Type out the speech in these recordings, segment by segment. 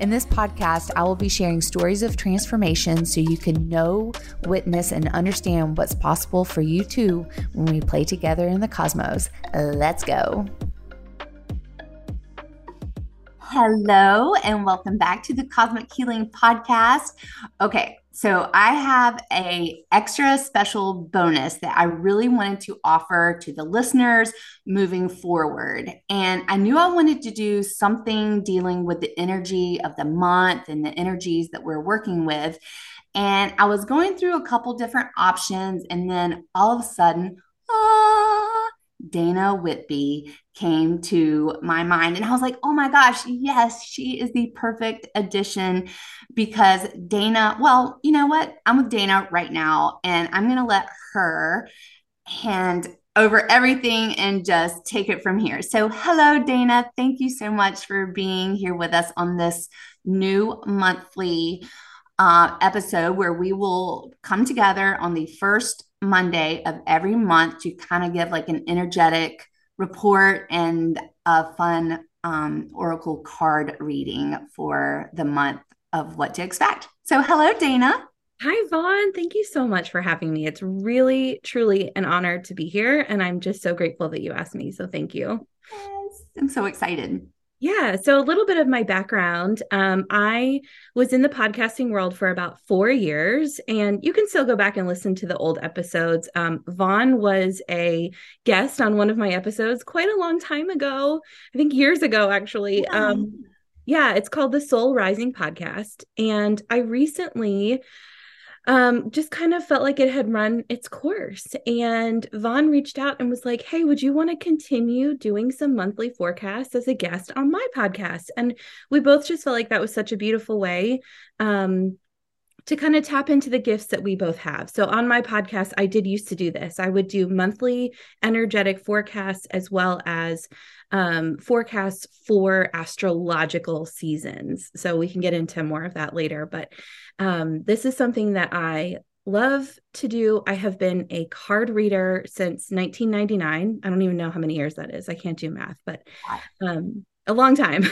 In this podcast, I will be sharing stories of transformation so you can know, witness, and understand what's possible for you too when we play together in the cosmos. Let's go. Hello, and welcome back to the Cosmic Healing Podcast. Okay, so I have a extra special bonus that I really wanted to offer to the listeners moving forward. And I knew I wanted to do something dealing with the energy of the month and the energies that we're working with. And I was going through a couple different options and then all of a sudden, ah, Dana Whitby came to my mind. And I was like, oh my gosh, yes, she is the perfect addition because Dana, well, you know what? I'm with Dana right now, and I'm going to let her hand over everything and just take it from here. So, hello, Dana. Thank you so much for being here with us on this new monthly uh, episode where we will come together on the first Monday of every month to kind of give like an energetic report and a fun um, oracle card reading for the month of what to expect. So, hello, Dana. Hi, Vaughn. Thank you so much for having me. It's really, truly an honor to be here. And I'm just so grateful that you asked me. So, thank you. Yes, I'm so excited. Yeah. So, a little bit of my background. Um, I was in the podcasting world for about four years, and you can still go back and listen to the old episodes. Um, Vaughn was a guest on one of my episodes quite a long time ago, I think years ago, actually. Yeah. Um, yeah, it's called the Soul Rising Podcast. And I recently um, just kind of felt like it had run its course. And Vaughn reached out and was like, Hey, would you want to continue doing some monthly forecasts as a guest on my podcast? And we both just felt like that was such a beautiful way um, to kind of tap into the gifts that we both have. So on my podcast, I did used to do this. I would do monthly energetic forecasts as well as um, forecasts for astrological seasons. So we can get into more of that later. But um, this is something that I love to do. I have been a card reader since 1999. I don't even know how many years that is. I can't do math, but um, a long time.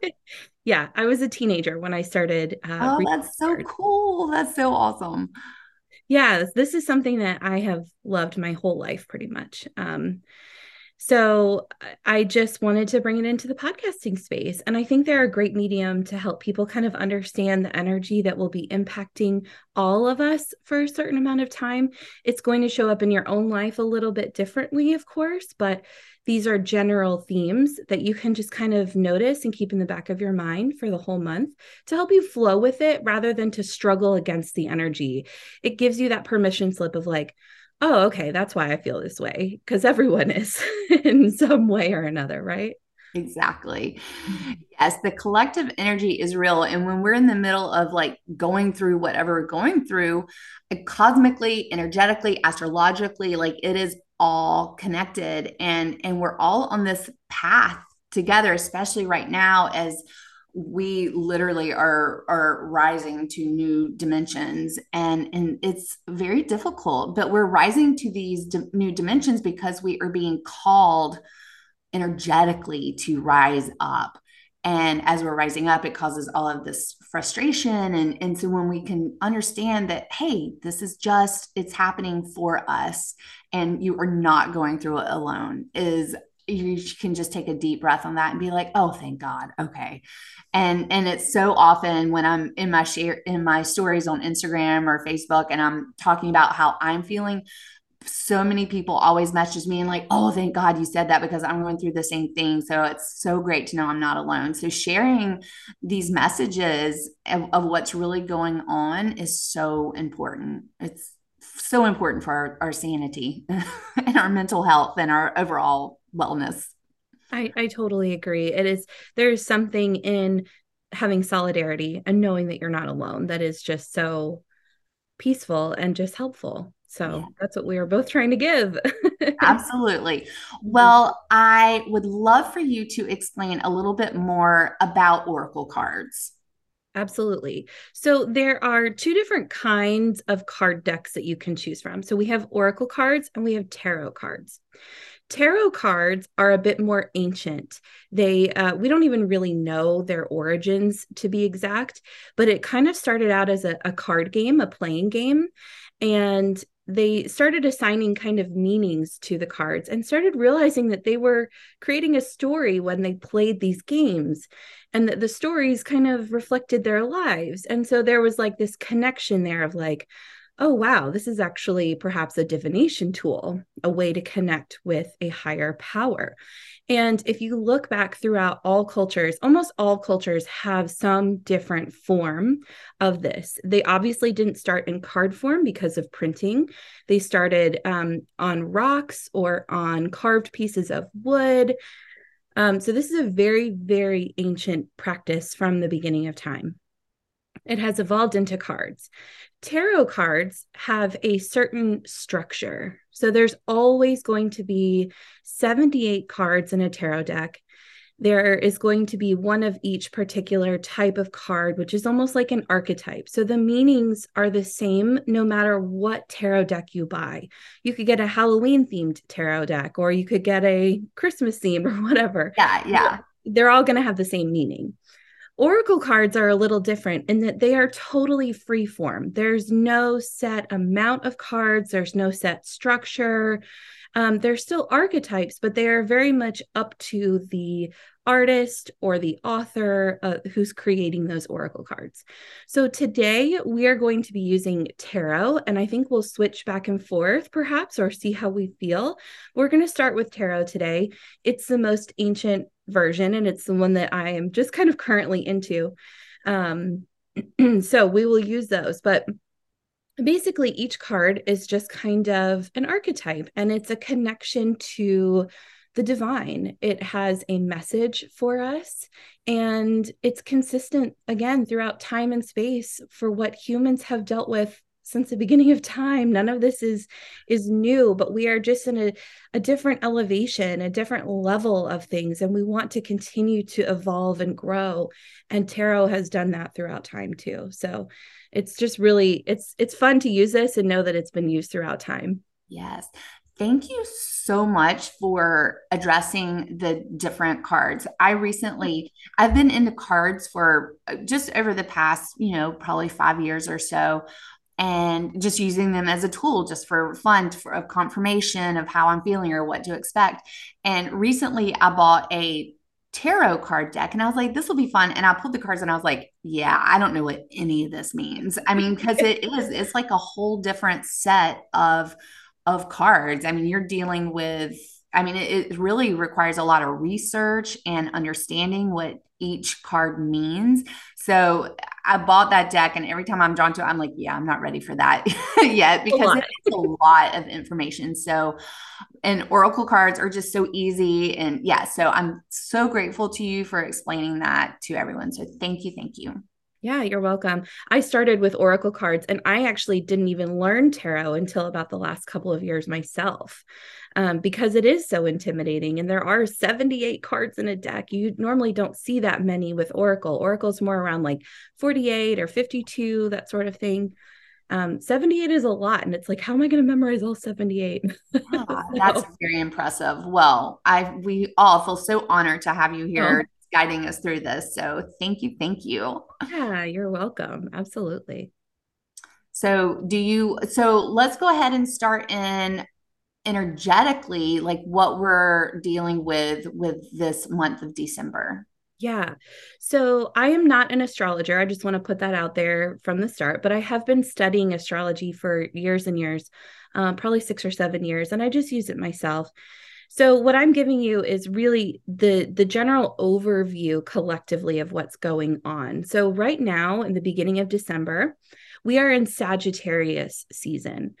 yeah, I was a teenager when I started. Uh, oh, that's so cards. cool. That's so awesome. Yeah, this is something that I have loved my whole life pretty much. Um, so I just wanted to bring it into the podcasting space. And I think they're a great medium to help people kind of understand the energy that will be impacting all of us for a certain amount of time. It's going to show up in your own life a little bit differently, of course, but these are general themes that you can just kind of notice and keep in the back of your mind for the whole month to help you flow with it rather than to struggle against the energy. It gives you that permission slip of like, oh, okay, that's why I feel this way. Because everyone is in some way or another, right? Exactly. Mm-hmm. Yes, the collective energy is real. And when we're in the middle of like going through whatever we're going through, cosmically, energetically, astrologically, like it is all connected and and we're all on this path together, especially right now as we literally are are rising to new dimensions and and it's very difficult but we're rising to these new dimensions because we are being called energetically to rise up. And as we're rising up it causes all of this frustration. And and so when we can understand that hey this is just it's happening for us and you are not going through it alone is you can just take a deep breath on that and be like oh thank god. Okay. And and it's so often when i'm in my share in my stories on instagram or facebook and i'm talking about how i'm feeling so many people always message me and like oh thank god you said that because i'm going through the same thing. So it's so great to know i'm not alone. So sharing these messages of, of what's really going on is so important. It's so important for our, our sanity and our mental health and our overall wellness. I, I totally agree. It is there's something in having solidarity and knowing that you're not alone that is just so peaceful and just helpful. So yeah. that's what we are both trying to give. Absolutely. Well, I would love for you to explain a little bit more about Oracle cards. Absolutely. So there are two different kinds of card decks that you can choose from. So we have Oracle cards and we have tarot cards. Tarot cards are a bit more ancient. They uh, we don't even really know their origins to be exact, but it kind of started out as a, a card game, a playing game, and they started assigning kind of meanings to the cards and started realizing that they were creating a story when they played these games and that the stories kind of reflected their lives. And so there was like this connection there of like, oh, wow, this is actually perhaps a divination tool, a way to connect with a higher power. And if you look back throughout all cultures, almost all cultures have some different form of this. They obviously didn't start in card form because of printing. They started um, on rocks or on carved pieces of wood. Um, so, this is a very, very ancient practice from the beginning of time. It has evolved into cards tarot cards have a certain structure. So there's always going to be 78 cards in a tarot deck. There is going to be one of each particular type of card, which is almost like an archetype. So the meanings are the same no matter what tarot deck you buy. You could get a Halloween themed tarot deck, or you could get a Christmas theme, or whatever. Yeah, yeah. They're all going to have the same meaning. Oracle cards are a little different in that they are totally free form. There's no set amount of cards, there's no set structure. Um, they're still archetypes, but they are very much up to the artist or the author uh, who's creating those oracle cards. So today we are going to be using tarot, and I think we'll switch back and forth perhaps or see how we feel. We're going to start with tarot today. It's the most ancient version, and it's the one that I am just kind of currently into. Um, so we will use those, but basically each card is just kind of an archetype and it's a connection to the divine. It has a message for us and it's consistent again throughout time and space for what humans have dealt with since the beginning of time none of this is is new but we are just in a, a different elevation a different level of things and we want to continue to evolve and grow. And tarot has done that throughout time too. So it's just really it's it's fun to use this and know that it's been used throughout time. Yes. Thank you so much for addressing the different cards. I recently, I've been into cards for uh, just over the past, you know, probably five years or so, and just using them as a tool just for fun, for of confirmation of how I'm feeling or what to expect. And recently, I bought a tarot card deck and I was like, this will be fun. And I pulled the cards and I was like, yeah, I don't know what any of this means. I mean, because it is, it's like a whole different set of of cards. I mean, you're dealing with, I mean, it, it really requires a lot of research and understanding what each card means. So I bought that deck, and every time I'm drawn to it, I'm like, yeah, I'm not ready for that yet because it's a lot of information. So, and Oracle cards are just so easy. And yeah, so I'm so grateful to you for explaining that to everyone. So thank you. Thank you. Yeah, you're welcome. I started with Oracle cards and I actually didn't even learn tarot until about the last couple of years myself um, because it is so intimidating. And there are 78 cards in a deck. You normally don't see that many with Oracle. Oracle's more around like 48 or 52, that sort of thing. Um, 78 is a lot. And it's like, how am I going to memorize all 78? Yeah, so. That's very impressive. Well, I we all feel so honored to have you here. Oh guiding us through this. So thank you. Thank you. Yeah, you're welcome. Absolutely. So, do you, so let's go ahead and start in energetically, like what we're dealing with with this month of December. Yeah. So I am not an astrologer. I just want to put that out there from the start, but I have been studying astrology for years and years, um, probably six or seven years, and I just use it myself. So what I'm giving you is really the the general overview collectively of what's going on. So right now in the beginning of December, we are in Sagittarius season.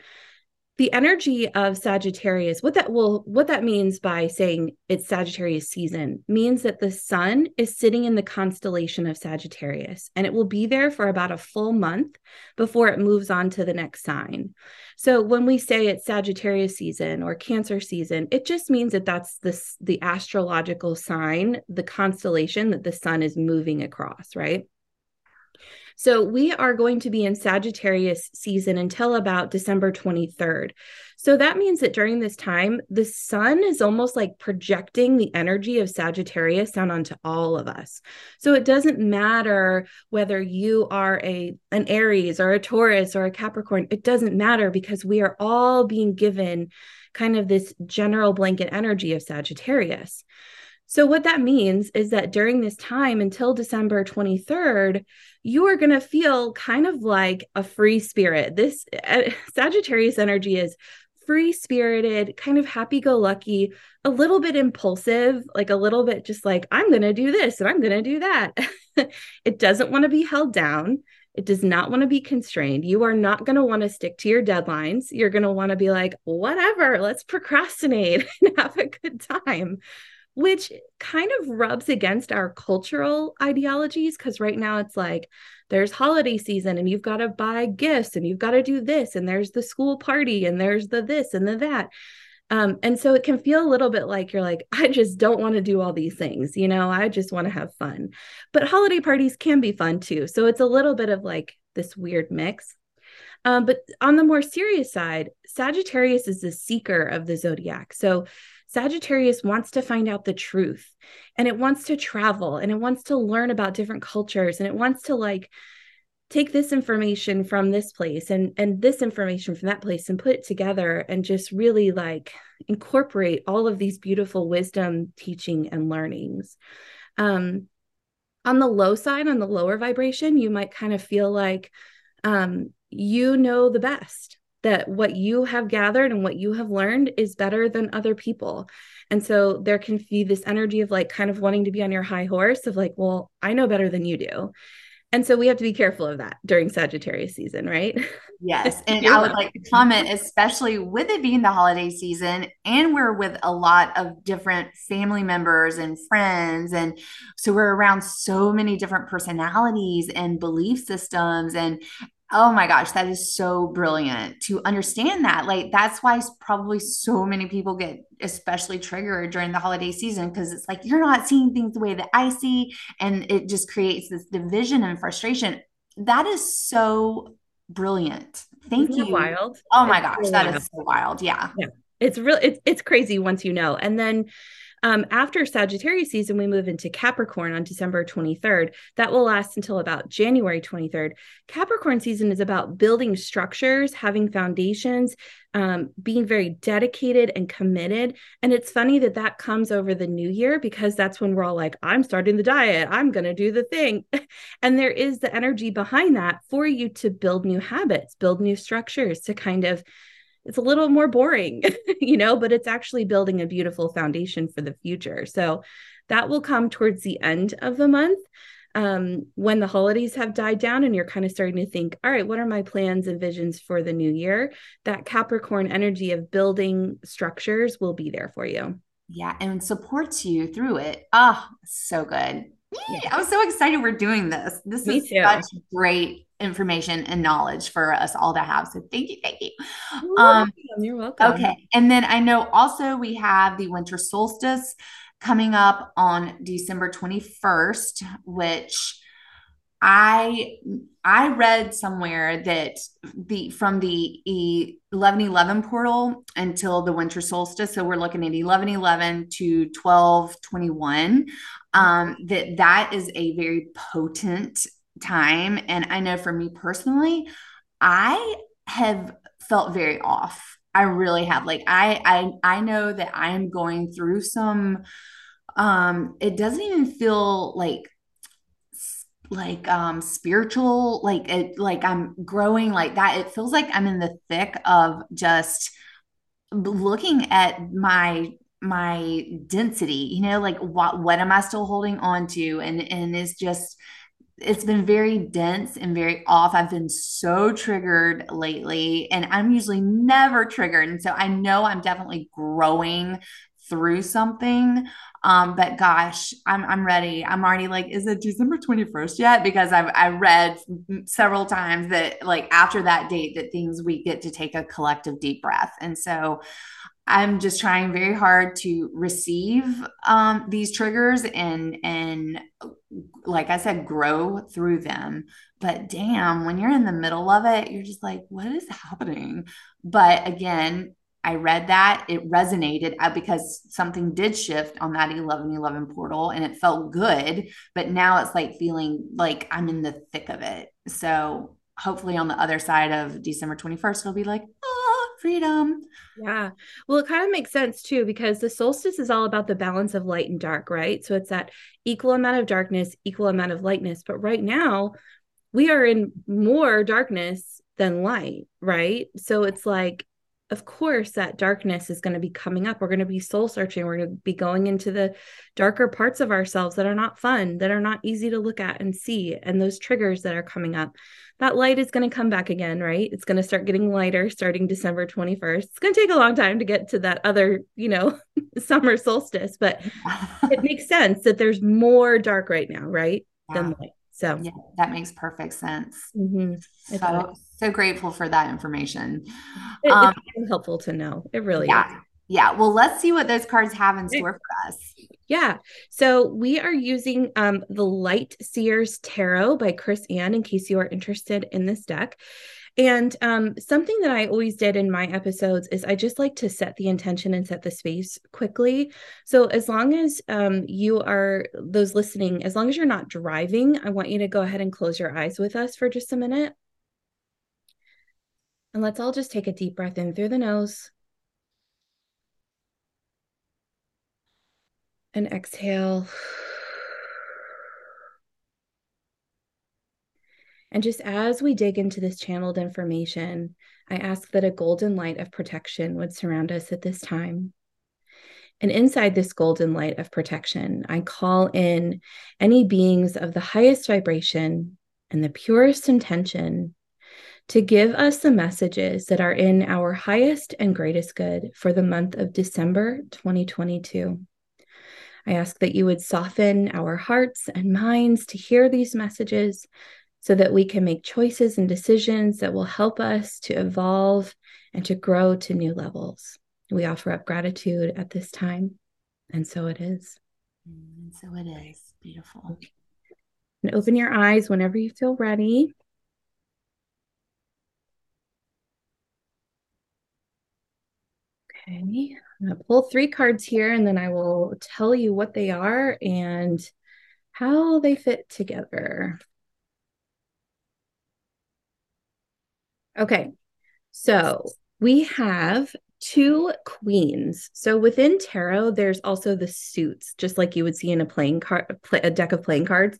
The energy of Sagittarius, what that will what that means by saying it's Sagittarius season means that the sun is sitting in the constellation of Sagittarius and it will be there for about a full month before it moves on to the next sign. So when we say it's Sagittarius season or Cancer season, it just means that that's the the astrological sign, the constellation that the sun is moving across, right? So we are going to be in Sagittarius season until about December 23rd. So that means that during this time, the sun is almost like projecting the energy of Sagittarius down onto all of us. So it doesn't matter whether you are a an Aries or a Taurus or a Capricorn, it doesn't matter because we are all being given kind of this general blanket energy of Sagittarius. So, what that means is that during this time until December 23rd, you are going to feel kind of like a free spirit. This uh, Sagittarius energy is free spirited, kind of happy go lucky, a little bit impulsive, like a little bit just like, I'm going to do this and I'm going to do that. it doesn't want to be held down. It does not want to be constrained. You are not going to want to stick to your deadlines. You're going to want to be like, whatever, let's procrastinate and have a good time which kind of rubs against our cultural ideologies because right now it's like there's holiday season and you've got to buy gifts and you've got to do this and there's the school party and there's the this and the that. Um, and so it can feel a little bit like you're like i just don't want to do all these things you know i just want to have fun. But holiday parties can be fun too so it's a little bit of like this weird mix. Um, but on the more serious side sagittarius is the seeker of the zodiac. So Sagittarius wants to find out the truth and it wants to travel and it wants to learn about different cultures and it wants to like take this information from this place and and this information from that place and put it together and just really like incorporate all of these beautiful wisdom teaching and learnings. Um on the low side on the lower vibration you might kind of feel like um you know the best that what you have gathered and what you have learned is better than other people. And so there can be this energy of like kind of wanting to be on your high horse of like, well, I know better than you do. And so we have to be careful of that during Sagittarius season, right? Yes. And I would like to comment, especially with it being the holiday season, and we're with a lot of different family members and friends. And so we're around so many different personalities and belief systems. And Oh my gosh, that is so brilliant to understand that. Like, that's why probably so many people get especially triggered during the holiday season because it's like you're not seeing things the way that I see. And it just creates this division and frustration. That is so brilliant. Thank Isn't you. Wild. Oh my gosh, that wild. is so wild. Yeah. Yeah. It's real, it's it's crazy once you know. And then um, after Sagittarius season, we move into Capricorn on December 23rd. That will last until about January 23rd. Capricorn season is about building structures, having foundations, um, being very dedicated and committed. And it's funny that that comes over the new year because that's when we're all like, I'm starting the diet, I'm going to do the thing. and there is the energy behind that for you to build new habits, build new structures to kind of it's a little more boring, you know, but it's actually building a beautiful foundation for the future. So that will come towards the end of the month um, when the holidays have died down and you're kind of starting to think, all right, what are my plans and visions for the new year? That Capricorn energy of building structures will be there for you. Yeah, and supports you through it. Oh, so good. Yeah. I'm so excited we're doing this. This Me is too. such great information and knowledge for us all to have. So thank you, thank you. You're um, welcome. You're welcome. Okay, and then I know also we have the winter solstice coming up on December twenty first, which I I read somewhere that the from the eleven eleven portal until the winter solstice, so we're looking at eleven eleven to twelve twenty one. Um, that that is a very potent time, and I know for me personally, I have felt very off. I really have. Like I I I know that I am going through some. Um, it doesn't even feel like like um spiritual like it like i'm growing like that it feels like i'm in the thick of just looking at my my density you know like what what am i still holding on to and and is just it's been very dense and very off. I've been so triggered lately, and I'm usually never triggered. And so I know I'm definitely growing through something. Um, but gosh, I'm I'm ready. I'm already like, is it December 21st yet? Because I've I read several times that like after that date that things we get to take a collective deep breath. And so I'm just trying very hard to receive um, these triggers and and like I said, grow through them. But damn, when you're in the middle of it, you're just like, what is happening? But again, I read that it resonated uh, because something did shift on that 1111 portal and it felt good. But now it's like feeling like I'm in the thick of it. So hopefully on the other side of December 21st, it'll be like, oh, freedom. Yeah. Well, it kind of makes sense too, because the solstice is all about the balance of light and dark, right? So it's that equal amount of darkness, equal amount of lightness. But right now, we are in more darkness than light, right? So it's like of course that darkness is going to be coming up. We're going to be soul searching. We're going to be going into the darker parts of ourselves that are not fun that are not easy to look at and see and those triggers that are coming up. That light is going to come back again right? It's going to start getting lighter starting december 21st it's going to take a long time to get to that other you know summer solstice but it makes sense that there's more dark right now right yeah. than light so. Yeah, that makes perfect sense. Mm-hmm. So so grateful for that information. It, um, it's helpful to know. It really yeah. is. Yeah. Well, let's see what those cards have in store for us. Yeah. So we are using um, the Light Seers Tarot by Chris-Anne in case you are interested in this deck. And um, something that I always did in my episodes is I just like to set the intention and set the space quickly. So as long as um, you are, those listening, as long as you're not driving, I want you to go ahead and close your eyes with us for just a minute. And let's all just take a deep breath in through the nose. And exhale. And just as we dig into this channeled information, I ask that a golden light of protection would surround us at this time. And inside this golden light of protection, I call in any beings of the highest vibration and the purest intention to give us the messages that are in our highest and greatest good for the month of December 2022. I ask that you would soften our hearts and minds to hear these messages so that we can make choices and decisions that will help us to evolve and to grow to new levels. We offer up gratitude at this time. And so it is. And so it is. Beautiful. And open your eyes whenever you feel ready. Okay, I'm going to pull three cards here and then I will tell you what they are and how they fit together. Okay, so we have two queens. So within tarot, there's also the suits, just like you would see in a playing card, a deck of playing cards.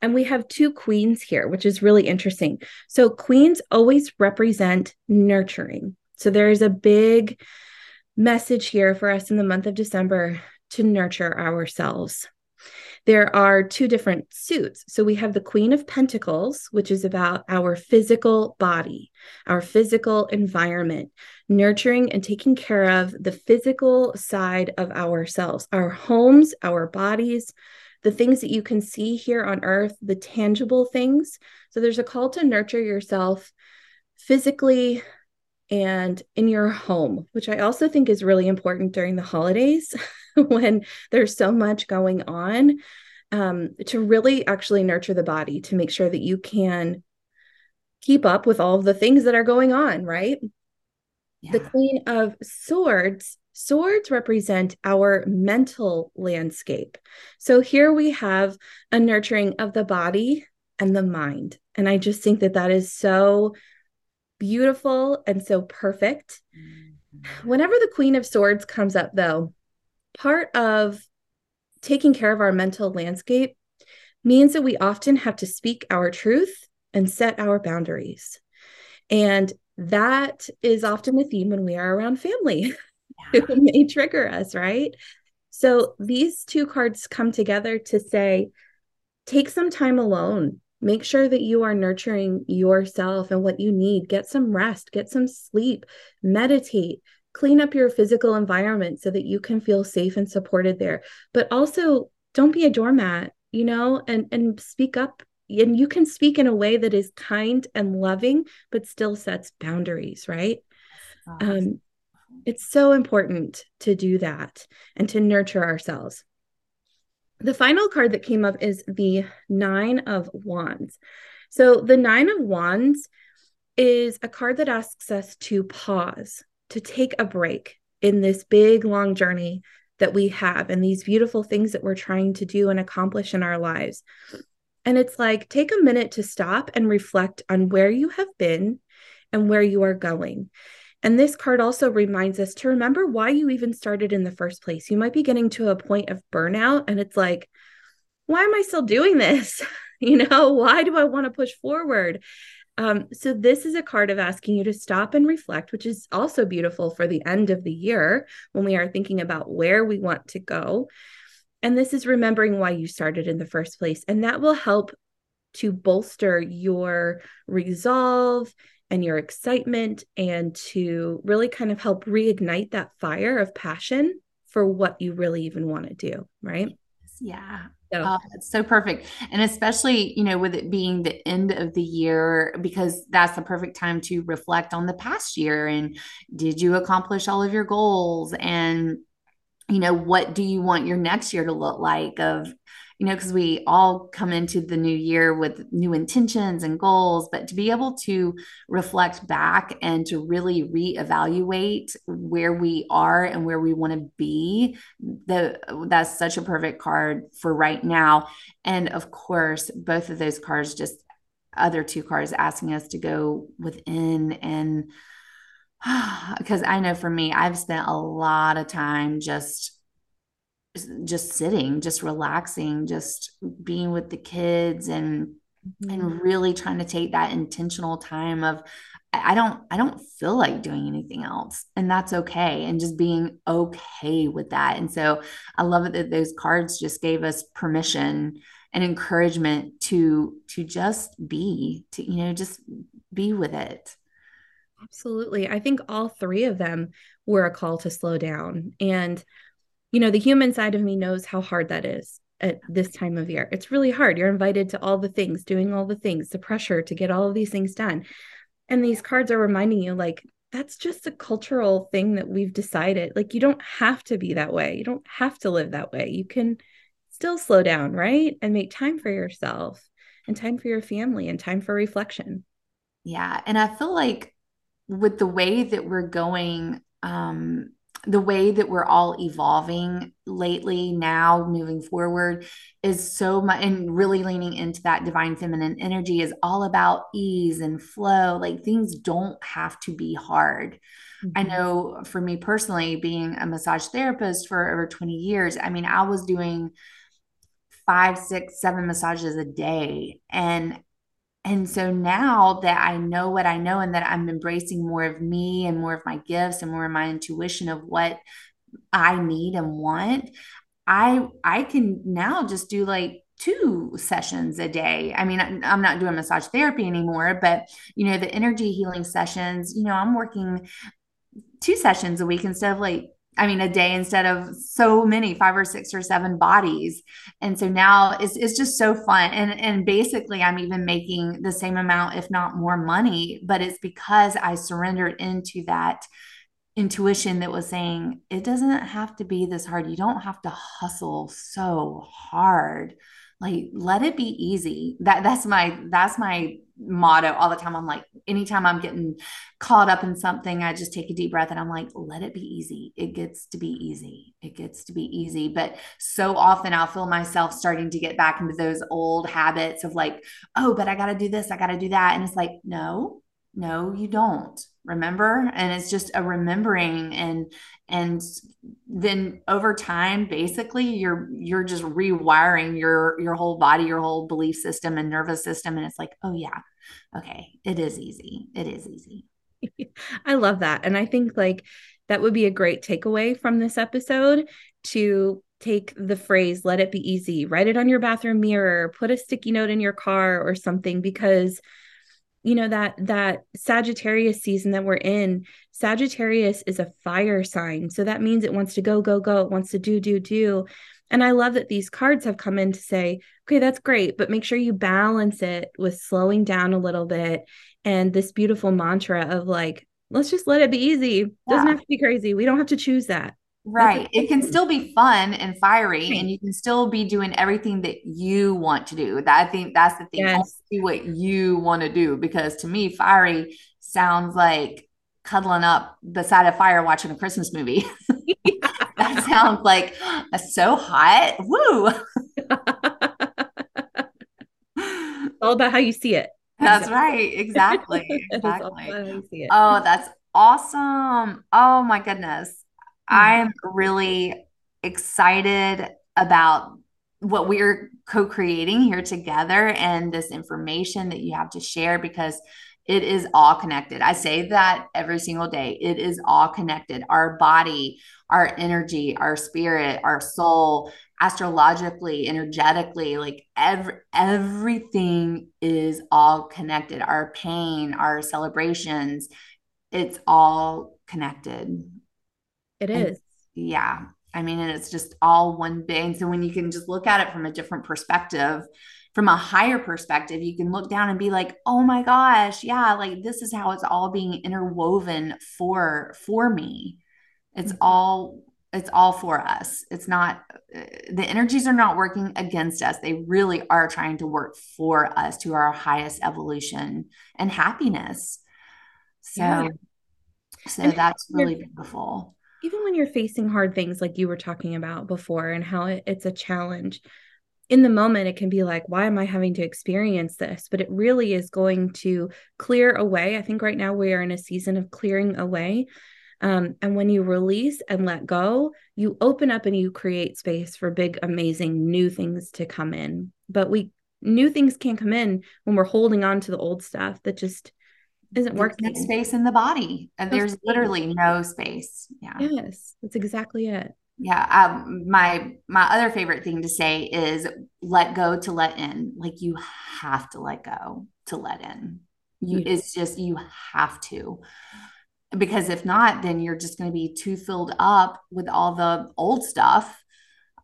And we have two queens here, which is really interesting. So queens always represent nurturing. So there is a big message here for us in the month of December to nurture ourselves. There are two different suits. So we have the Queen of Pentacles, which is about our physical body, our physical environment, nurturing and taking care of the physical side of ourselves, our homes, our bodies, the things that you can see here on earth, the tangible things. So there's a call to nurture yourself physically, and in your home, which I also think is really important during the holidays when there's so much going on, um, to really actually nurture the body to make sure that you can keep up with all of the things that are going on, right? Yeah. The Queen of Swords. Swords represent our mental landscape. So here we have a nurturing of the body and the mind. And I just think that that is so beautiful and so perfect. Mm-hmm. Whenever the Queen of Swords comes up, though, part of taking care of our mental landscape means that we often have to speak our truth and set our boundaries. And that is often the theme when we are around family yeah. who may trigger us, right? So these two cards come together to say, take some time alone. Make sure that you are nurturing yourself and what you need. Get some rest, get some sleep, meditate, clean up your physical environment so that you can feel safe and supported there. But also, don't be a doormat, you know, and and speak up and you can speak in a way that is kind and loving but still sets boundaries, right? Um it's so important to do that and to nurture ourselves. The final card that came up is the 9 of wands. So the 9 of wands is a card that asks us to pause to take a break in this big, long journey that we have and these beautiful things that we're trying to do and accomplish in our lives. And it's like, take a minute to stop and reflect on where you have been and where you are going. And this card also reminds us to remember why you even started in the first place. You might be getting to a point of burnout, and it's like, why am I still doing this? You know, why do I want to push forward? Um, so this is a card of asking you to stop and reflect, which is also beautiful for the end of the year when we are thinking about where we want to go. And this is remembering why you started in the first place. And that will help to bolster your resolve and your excitement and to really kind of help reignite that fire of passion for what you really even want to do. Right. Yeah. So oh, it's so perfect. And especially, you know, with it being the end of the year, because that's the perfect time to reflect on the past year and did you accomplish all of your goals? And, you know, what do you want your next year to look like? Of, you know, because we all come into the new year with new intentions and goals, but to be able to reflect back and to really reevaluate where we are and where we want to be, the, that's such a perfect card for right now. And of course, both of those cards, just other two cards asking us to go within and because I know for me, I've spent a lot of time just just sitting, just relaxing, just being with the kids and mm-hmm. and really trying to take that intentional time of I don't I don't feel like doing anything else and that's okay and just being okay with that. And so I love it that those cards just gave us permission and encouragement to to just be to you know just be with it. Absolutely. I think all three of them were a call to slow down and you know, the human side of me knows how hard that is at this time of year. It's really hard. You're invited to all the things, doing all the things, the pressure to get all of these things done. And these cards are reminding you, like, that's just a cultural thing that we've decided. Like, you don't have to be that way. You don't have to live that way. You can still slow down, right? And make time for yourself and time for your family and time for reflection. Yeah. And I feel like with the way that we're going, um, the way that we're all evolving lately now moving forward is so much and really leaning into that divine feminine energy is all about ease and flow like things don't have to be hard mm-hmm. i know for me personally being a massage therapist for over 20 years i mean i was doing five six seven massages a day and and so now that I know what I know and that I'm embracing more of me and more of my gifts and more of my intuition of what I need and want, I I can now just do like two sessions a day. I mean, I'm not doing massage therapy anymore, but you know, the energy healing sessions, you know, I'm working two sessions a week instead of like I mean, a day instead of so many, five or six or seven bodies. And so now it's, it's just so fun. And, and basically, I'm even making the same amount, if not more money, but it's because I surrendered into that intuition that was saying, it doesn't have to be this hard. You don't have to hustle so hard like let it be easy. That that's my that's my motto all the time. I'm like anytime i'm getting caught up in something i just take a deep breath and i'm like let it be easy. It gets to be easy. It gets to be easy. But so often i'll feel myself starting to get back into those old habits of like oh but i got to do this. I got to do that. And it's like no no you don't. Remember? And it's just a remembering and and then over time basically you're you're just rewiring your your whole body your whole belief system and nervous system. And it's like oh yeah. Okay. It is easy. It is easy. I love that. And i think like that would be a great takeaway from this episode to take the phrase let it be easy. Write it on your bathroom mirror. Put a sticky note in your car or something because you know that that sagittarius season that we're in sagittarius is a fire sign. So that means it wants to go go go. It wants to do do do. And i love that these cards have come in to say okay that's great but make sure you balance it with slowing down a little bit and this beautiful mantra of like let's just let it be easy. Doesn't Yeah. have to be crazy. We don't have to choose that Right. It can still be fun and fiery, Right. and you can still be doing everything that you want to do. That I think that's the thing. Yes. Do what you want to do because to me, fiery sounds like cuddling up beside a fire watching a Christmas movie. that sounds like so hot. Woo. all about how you see it That's right. Exactly. It is all Exactly. about how you see it Oh, that's awesome. Oh my goodness. Hmm. I'm really excited about what we're co-creating here together and this information that you have to share because it is all connected. I say that every single day. It is all connected. Our body, our energy, our spirit, our soul, astrologically, energetically, like every everything is all connected. Our pain, our celebrations, it's all connected. It And- is Yeah. I mean, and it's just all one big. And so when you can just look at it from a different perspective, from a higher perspective, you can look down and be like, oh my gosh, yeah, like this is how it's all being interwoven for for me. It's Mhm. all it's all for us. It's not uh, the energies are not working against us. They really are trying to work for us to our highest evolution and happiness. So Yeah. so And that's really beautiful. Even when you're facing hard things like you were talking about before and how it, it's a challenge in the moment it can be like why am i having to experience this? But it really is going to clear away. I think right now we are in a season of clearing away. Um, and when you release and let go you open up and you create space for big amazing new things to come in. But we new things can't come in when we're holding on to the old stuff that just isn't There's no working space in the body. And No there's space. literally no space. Yeah. yes that's exactly it Yeah. Um, my my other favorite thing to say is let go to let in. Like you have to let go to let in. You You- it's just you have to. Because if not, then you're just going to be too filled up with all the old stuff.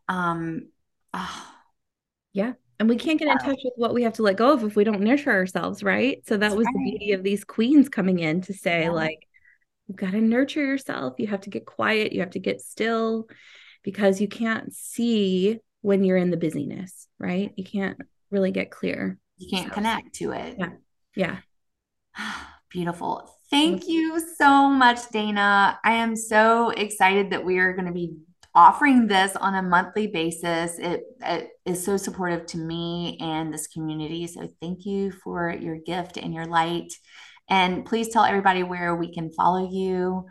Um ah, And we can't get in touch with what we have to let go of if we don't nurture ourselves, right? So that was the beauty of these queens coming in to say, Yeah. like, you've got to nurture yourself. You have to get quiet. You have to get still because you can't see when you're in the busyness, right? You can't really get clear. you can't So- connect to it. Yeah. Yeah. Beautiful. Thank you so much, Dana. I am so excited that we are going to be offering this on a monthly basis. It, it is so supportive to me and this community. So thank you for your gift and your light. And please tell everybody where we can follow you.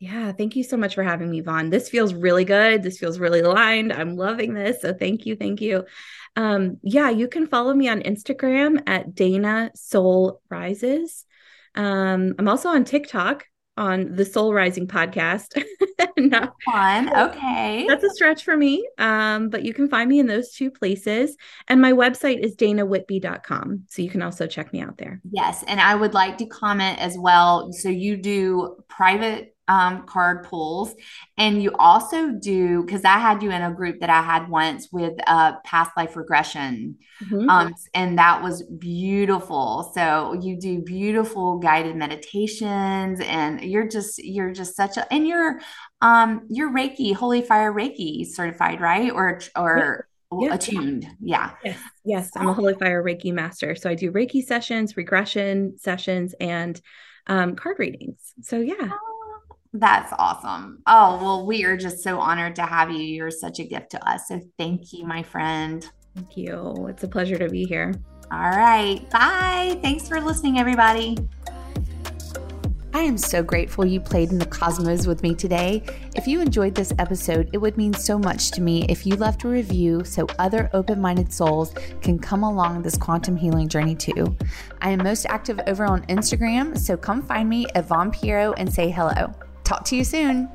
Yeah. Thank you so much for having me, Vaughn. This feels really good. This feels really aligned. I'm loving this. So thank you. Thank you. Um, yeah, you can follow me on Instagram at Dana Soul Rises. Um, I'm also on TikTok on the Soul Rising podcast. No, Fun. Okay. that's a stretch for me. Um, but you can find me in those two places. And my website is danawhitby.com. So you can also check me out there. Yes, and I would like to comment as well. So you do private um, card pulls, and you also do because I had you in a group that I had once with uh, past life regression, Mhm. um, and that was beautiful. So you do beautiful guided meditations, and you're just you're just such a and you're um you're Reiki, Holy Fire Reiki certified, right? Or or Yeah. attuned, yeah. Yes, yes, I'm a Holy Fire Reiki master. So I do Reiki sessions, regression sessions, and um, card readings. So yeah, That's awesome. Oh, well, we are just so honored to have you. You're such a gift to us. So thank you, my friend. thank you. It's a pleasure to be here. All right. Bye. Thanks for listening, everybody. I am so grateful you played in the cosmos with me today. If you enjoyed this episode, it would mean so much to me if you left a review so other open minded souls can come along this quantum healing journey too. I am most active over on Instagram, so come find me at Vaughn Pierro and say hello. Talk to you soon.